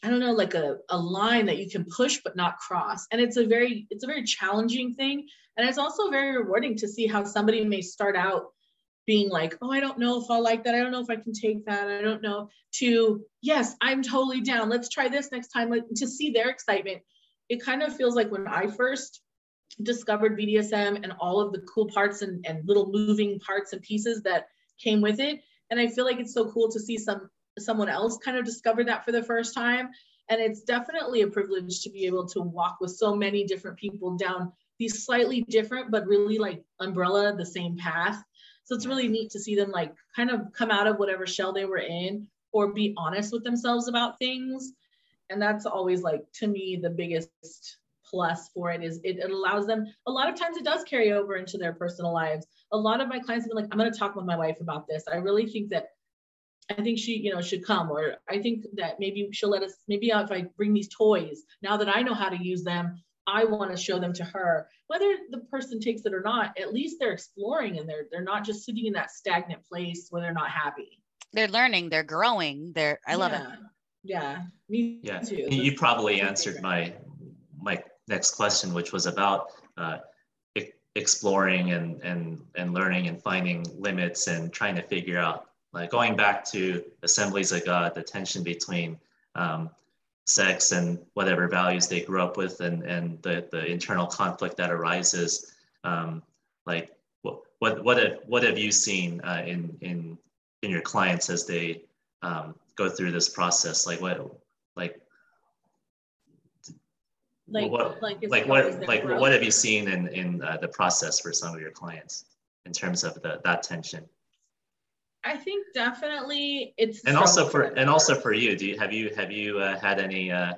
S3: I don't know, like a, a line that you can push but not cross. And it's a very, it's a very challenging thing. And it's also very rewarding to see how somebody may start out being like, oh, I don't know if I'll like that. I don't know if I can take that. I don't know. To, yes, I'm totally down. Let's try this next time. Like, to see their excitement. It kind of feels like when I first discovered BDSM and all of the cool parts and, and little moving parts and pieces that came with it. And I feel like it's so cool to see some someone else kind of discover that for the first time. And it's definitely a privilege to be able to walk with so many different people down these slightly different but really like umbrella the same path so it's really neat to see them like kind of come out of whatever shell they were in or be honest with themselves about things and that's always like to me the biggest plus for it is it, it allows them a lot of times it does carry over into their personal lives a lot of my clients have been like i'm going to talk with my wife about this i really think that I think she, you know, should come, or I think that maybe she'll let us, maybe if I bring these toys, now that I know how to use them, I want to show them to her. Whether the person takes it or not, at least they're exploring and they're they're not just sitting in that stagnant place where they're not happy.
S2: They're learning, they're growing. They're I love
S3: yeah. it. Yeah, me
S1: yeah.
S3: too.
S1: You probably answered my my next question, which was about uh, exploring and and and learning and finding limits and trying to figure out like going back to assemblies of God, the tension between um, sex and whatever values they grew up with and, and the, the internal conflict that arises. Um, like what, what, what, have, what have you seen uh, in, in, in your clients as they um, go through this process? Like what, like, like what, like, like what, like what have you seen in, in uh, the process for some of your clients in terms of the, that tension?
S3: I think definitely it's
S1: and also for and also for you. Do you have you have you uh, had any uh,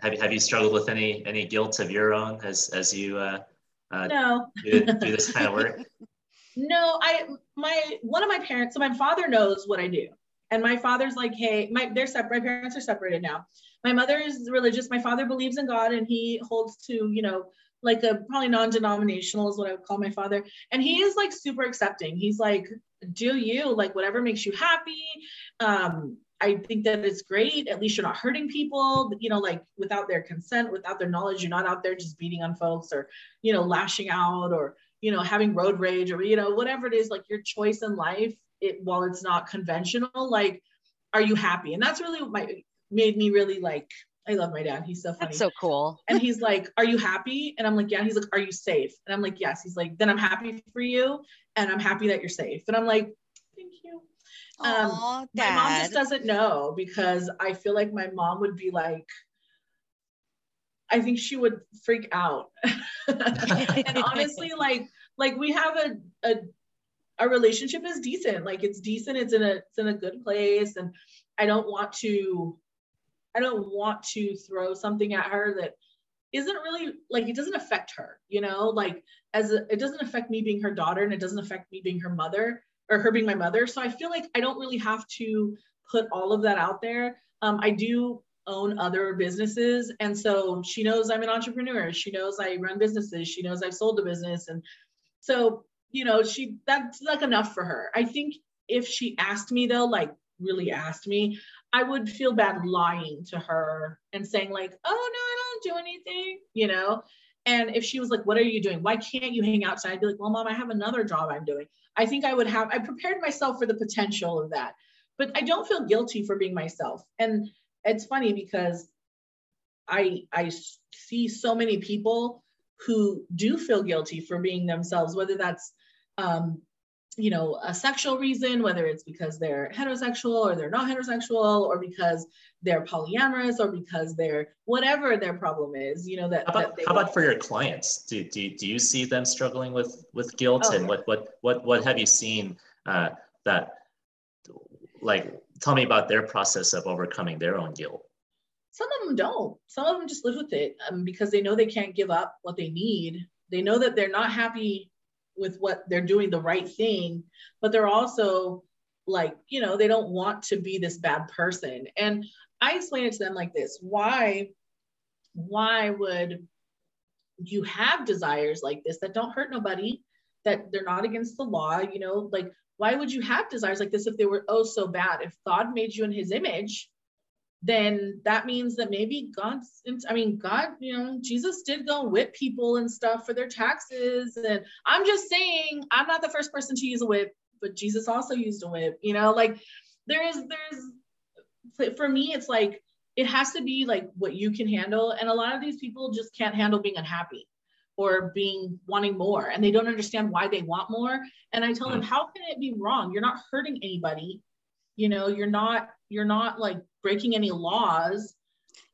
S1: have you have you struggled with any any guilt of your own as as you uh, uh
S3: no
S1: do, do this kind of work? [LAUGHS]
S3: no, I my one of my parents. So my father knows what I do, and my father's like, hey, my they're separate. My parents are separated now. My mother is religious. My father believes in God, and he holds to you know like a probably non-denominational is what I would call my father. And he is like super accepting. He's like, do you like whatever makes you happy. Um, I think that it's great. At least you're not hurting people, you know, like without their consent, without their knowledge, you're not out there just beating on folks or, you know, lashing out or, you know, having road rage or, you know, whatever it is, like your choice in life, it while it's not conventional, like, are you happy? And that's really my made me really like I love my dad. He's so funny.
S2: That's so cool.
S3: And he's like, Are you happy? And I'm like, Yeah. He's like, Are you safe? And I'm like, Yes. He's like, Then I'm happy for you. And I'm happy that you're safe. And I'm like, Thank you. Um, Aww, my mom just doesn't know because I feel like my mom would be like, I think she would freak out. [LAUGHS] and honestly, [LAUGHS] like, like we have a, a our relationship is decent. Like it's decent. It's in a it's in a good place, and I don't want to I don't want to throw something at her that isn't really like it doesn't affect her, you know, like as a, it doesn't affect me being her daughter and it doesn't affect me being her mother or her being my mother. So I feel like I don't really have to put all of that out there. Um, I do own other businesses. And so she knows I'm an entrepreneur. She knows I run businesses. She knows I've sold a business. And so, you know, she that's like enough for her. I think if she asked me though, like really asked me, I would feel bad lying to her and saying, like, oh no, I don't do anything, you know. And if she was like, What are you doing? Why can't you hang outside? I'd be like, Well, mom, I have another job I'm doing. I think I would have, I prepared myself for the potential of that. But I don't feel guilty for being myself. And it's funny because I I see so many people who do feel guilty for being themselves, whether that's um, you know a sexual reason whether it's because they're heterosexual or they're not heterosexual or because they're polyamorous or because they're whatever their problem is you know that
S1: how about,
S3: that
S1: how about for your clients? Do, do, do you see them struggling with with guilt? Oh, and what what what what have you seen uh, that like tell me about their process of overcoming their own guilt.
S3: Some of them don't. Some of them just live with it um, because they know they can't give up what they need. They know that they're not happy with what they're doing the right thing, but they're also like, you know, they don't want to be this bad person. And I explain it to them like this why, why would you have desires like this that don't hurt nobody, that they're not against the law, you know, like why would you have desires like this if they were oh so bad? If God made you in his image, then that means that maybe God's, I mean, God, you know, Jesus did go whip people and stuff for their taxes. And I'm just saying, I'm not the first person to use a whip, but Jesus also used a whip, you know, like there is, there's, for me, it's like, it has to be like what you can handle. And a lot of these people just can't handle being unhappy or being wanting more and they don't understand why they want more. And I tell mm them, how can it be wrong? You're not hurting anybody. You know, you're not, you're not like breaking any laws.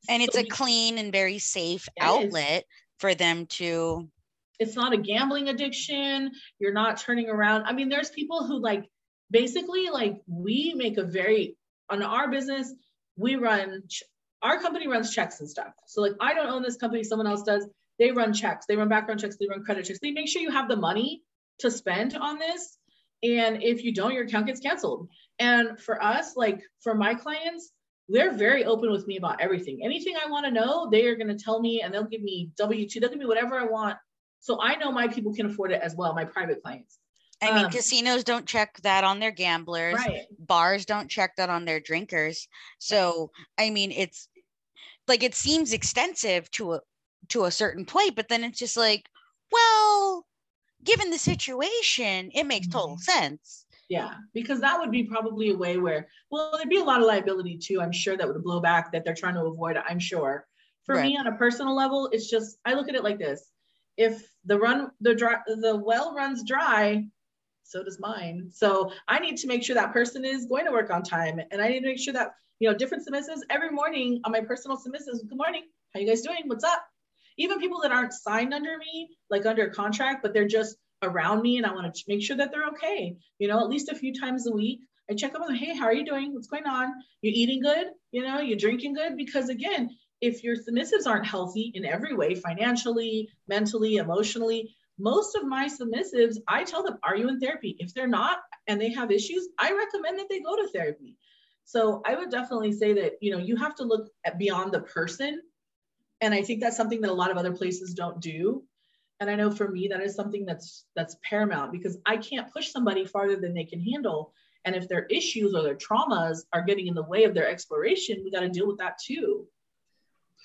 S2: And it's so a clean and very safe outlet for them to.
S3: It's not a gambling addiction. You're not turning around. I mean, there's people who like basically like we make a very on our business we run our company runs checks and stuff so like i don't own this company someone else does they run checks they run background checks they run credit checks they make sure you have the money to spend on this and if you don't your account gets canceled and for us like for my clients they're very open with me about everything. Anything I want to know, they are going to tell me and they'll give me W 2, they'll give me whatever I want. So I know my people can afford it as well, my private clients.
S2: I mean, um, casinos don't check that on their gamblers, right. bars don't check that on their drinkers. So, I mean, it's like it seems extensive to a to a certain point, but then it's just like, well, given the situation, it makes total mm-hmm. sense.
S3: Yeah, because that would be probably a way where, well, there'd be a lot of liability too. I'm sure that would blow back that they're trying to avoid. I'm sure. For right. me, on a personal level, it's just I look at it like this: if the run the dry the well runs dry, so does mine. So I need to make sure that person is going to work on time, and I need to make sure that you know different submissives every morning on my personal submissives. Good morning, how you guys doing? What's up? Even people that aren't signed under me, like under a contract, but they're just around me and I want to make sure that they're okay. You know, at least a few times a week, I check up on them. Hey, how are you doing? What's going on? You eating good? You know, you drinking good? Because again, if your submissives aren't healthy in every way, financially, mentally, emotionally, most of my submissives, I tell them, are you in therapy? If they're not and they have issues, I recommend that they go to therapy. So I would definitely say that, you know, you have to look at beyond the person. And I think that's something that a lot of other places don't do and i know for me that is something that's that's paramount because i can't push somebody farther than they can handle. And if their issues or their traumas are getting in the way of their exploration we got to deal with that too.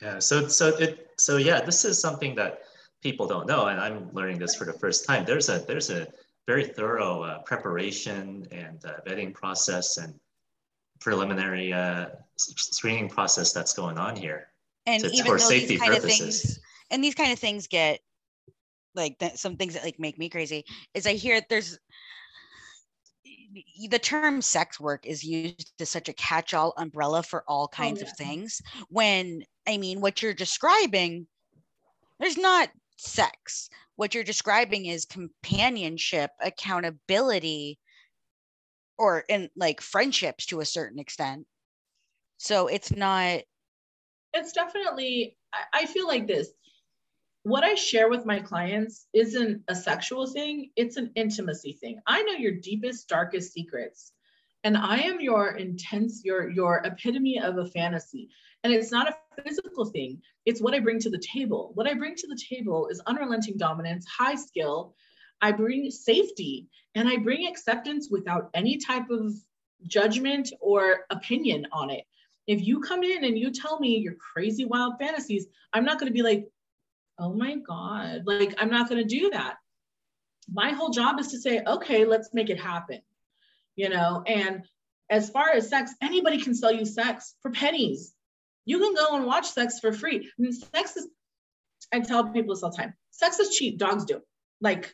S1: Yeah so so it so yeah this is something that people don't know and i'm learning this for the first time. There's a there's a very thorough uh, preparation and uh, vetting process and preliminary uh, screening process that's going on here
S2: and to, even for safety purposes things, and these kind of things get like that some things that like make me crazy is I hear there's the term sex work is used as such a catch-all umbrella for all oh, kinds oh, yeah. of things when I mean what you're describing there's not sex what you're describing is companionship, accountability, or in like friendships to a certain extent. So it's not.
S3: It's definitely, I feel like this. What I share with my clients isn't a sexual thing, it's an intimacy thing. I know your deepest, darkest secrets. And I am your intense, your your epitome of a fantasy. And it's not a physical thing. It's what I bring to the table. What I bring to the table is unrelenting dominance, high skill. I bring safety and I bring acceptance without any type of judgment or opinion on it. If you come in and you tell me your crazy wild fantasies, I'm not going to be like, oh my God, like I'm not going to do that. My whole job is to say, okay, let's make it happen, you know? And as far as sex, anybody can sell you sex for pennies. You can go and watch sex for free. I mean, sex is, I tell people this all the time sex is cheap, dogs do. Like,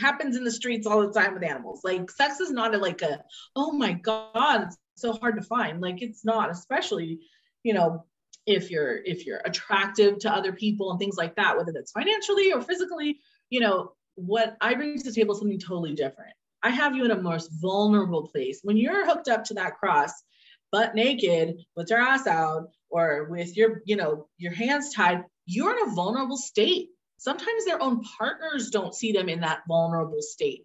S3: happens in the streets all the time with animals. Like, sex is not a, like a, oh my God, it's so hard to find. Like, it's not, especially, you know, if you're if you're attractive to other people and things like that whether that's financially or physically you know what i bring to the table is something totally different. I have you in a most vulnerable place. When you're hooked up to that cross butt naked with your ass out or with your you know your hands tied you're in a vulnerable state. Sometimes their own partners don't see them in that vulnerable state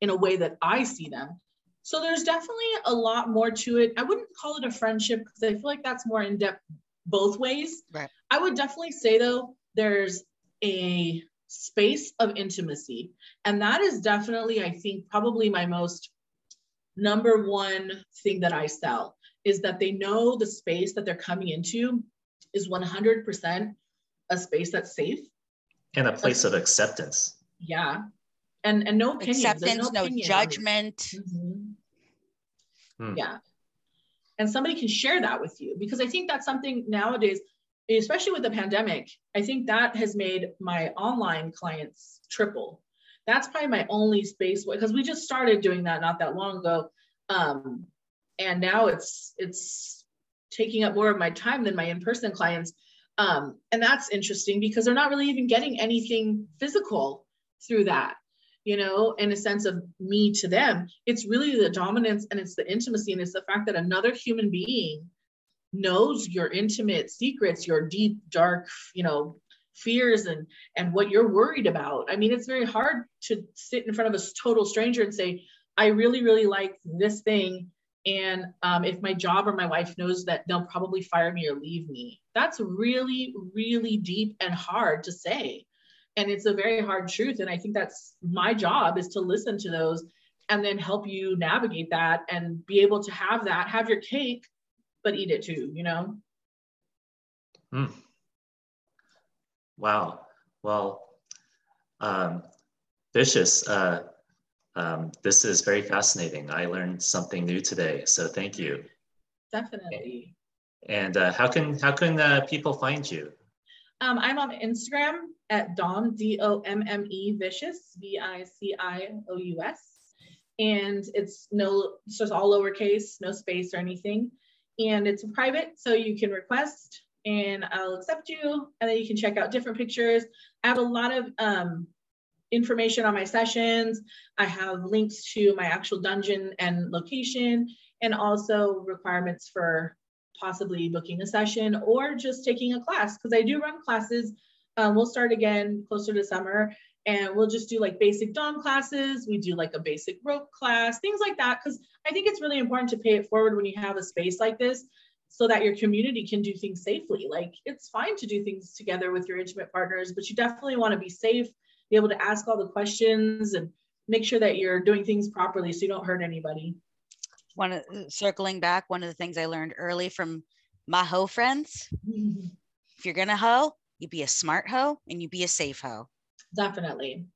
S3: in a way that i see them. So there's definitely a lot more to it. I wouldn't call it a friendship because i feel like that's more in depth both ways.
S2: Right.
S3: I would definitely say though, there's a space of intimacy. And that is definitely, I think, probably my most number one thing that I sell is that they know the space that they're coming into is 100% a space that's safe
S1: and a place of acceptance.
S3: Yeah. And and no opinions.
S2: Acceptance, no, no judgment. Mm-hmm.
S3: Hmm. Yeah and somebody can share that with you because i think that's something nowadays especially with the pandemic i think that has made my online clients triple. That's probably my only space because we just started doing that not that long ago um, and now it's it's taking up more of my time than my in-person clients um, and that's interesting because they're not really even getting anything physical through that you know, in a sense of me to them. It's really the dominance and it's the intimacy and it's the fact that another human being knows your intimate secrets, your deep, dark, you know, fears and and what you're worried about. I mean, it's very hard to sit in front of a total stranger and say, I really, really like this thing. And um, if my job or my wife knows that they'll probably fire me or leave me, that's really, really deep and hard to say and it's a very hard truth and i think that's my job is to listen to those and then help you navigate that and be able to have that have your cake but eat it too you know?
S1: Mm. wow. Well um, vicious uh, um, this is very fascinating. I learned something new today so thank you.
S3: Definitely.
S1: And uh, how can how can uh, people find you?
S3: Um, i'm on instagram at Dom, D O M M E Vicious, V I C I O U S. And it's no, it's just all lowercase, no space or anything. And it's private, so you can request and I'll accept you. And then you can check out different pictures. I have a lot of um, information on my sessions. I have links to my actual dungeon and location, and also requirements for possibly booking a session or just taking a class because I do run classes um, we'll start again closer to summer and we'll just do like basic dom classes. We do like a basic rope class things like that. Because i think it's really important to pay it forward when you have a space like this so that your community can do things safely. Like it's fine to do things together with your intimate partners but you definitely want to be safe be able to ask all the questions and make sure that you're doing things properly so you don't hurt anybody.
S2: One of circling back one of the things i learned early from my hoe friends if you're gonna hoe you be a smart hoe and you be a safe hoe.
S3: Definitely.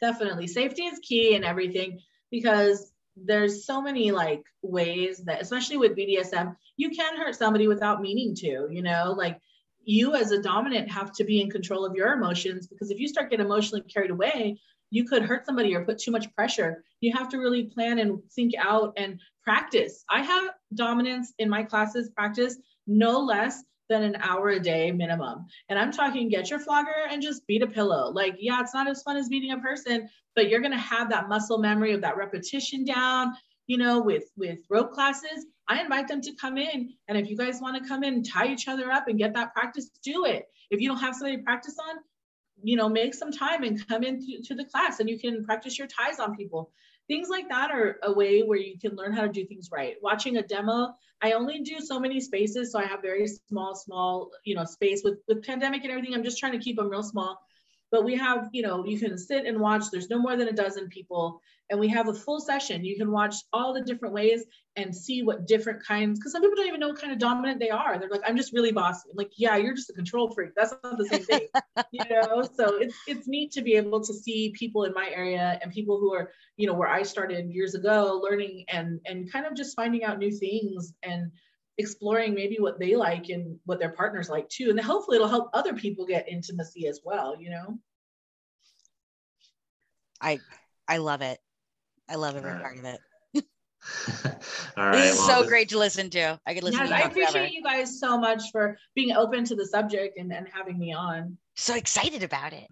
S3: Definitely. Safety is key in everything because there's so many like ways that especially with BDSM, you can hurt somebody without meaning to, you know, like you as a dominant have to be in control of your emotions because if you start getting emotionally carried away, you could hurt somebody or put too much pressure. You have to really plan and think out and practice. I have dominants in my classes practice no less than an hour a day minimum. And I'm talking get your flogger and just beat a pillow. Like, yeah, it's not as fun as beating a person, but you're gonna have that muscle memory of that repetition down. You know, with with rope classes, I invite them to come in. And if you guys want to come in, tie each other up and get that practice, do it. If you don't have somebody to practice on, you know, make some time and come into to the class and you can practice your ties on people. Things like that are a way where you can learn how to do things right. Watching a demo, I only do so many spaces, so I have very small, small, you know, space with with pandemic and everything. I'm just trying to keep them real small. But we have, you know, you can sit and watch. There's no more than a dozen people, and we have a full session. You can watch all the different ways and see what different kinds, because some people don't even know what kind of dominant they are. They're like, I'm just really bossy. I'm like, yeah, you're just a control freak. That's not the same thing, [LAUGHS] you know. So it's it's neat to be able to see people in my area and people who are, you know, where I started years ago, learning and and kind of just finding out new things and exploring maybe what they like and what their partners like too. And hopefully it'll help other people get intimacy as well, you know.
S2: I I love it. I love every part of it. [LAUGHS] [LAUGHS]
S1: All right.
S2: This is well, so this... great to listen to. I could listen yes, to
S3: you. I appreciate forever. you guys so much for being open to the subject and, and having me on.
S2: So excited about it.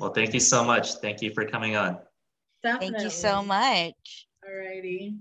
S1: Well, thank you so much. Thank you for coming on.
S2: Definitely. Thank you so much.
S3: All righty.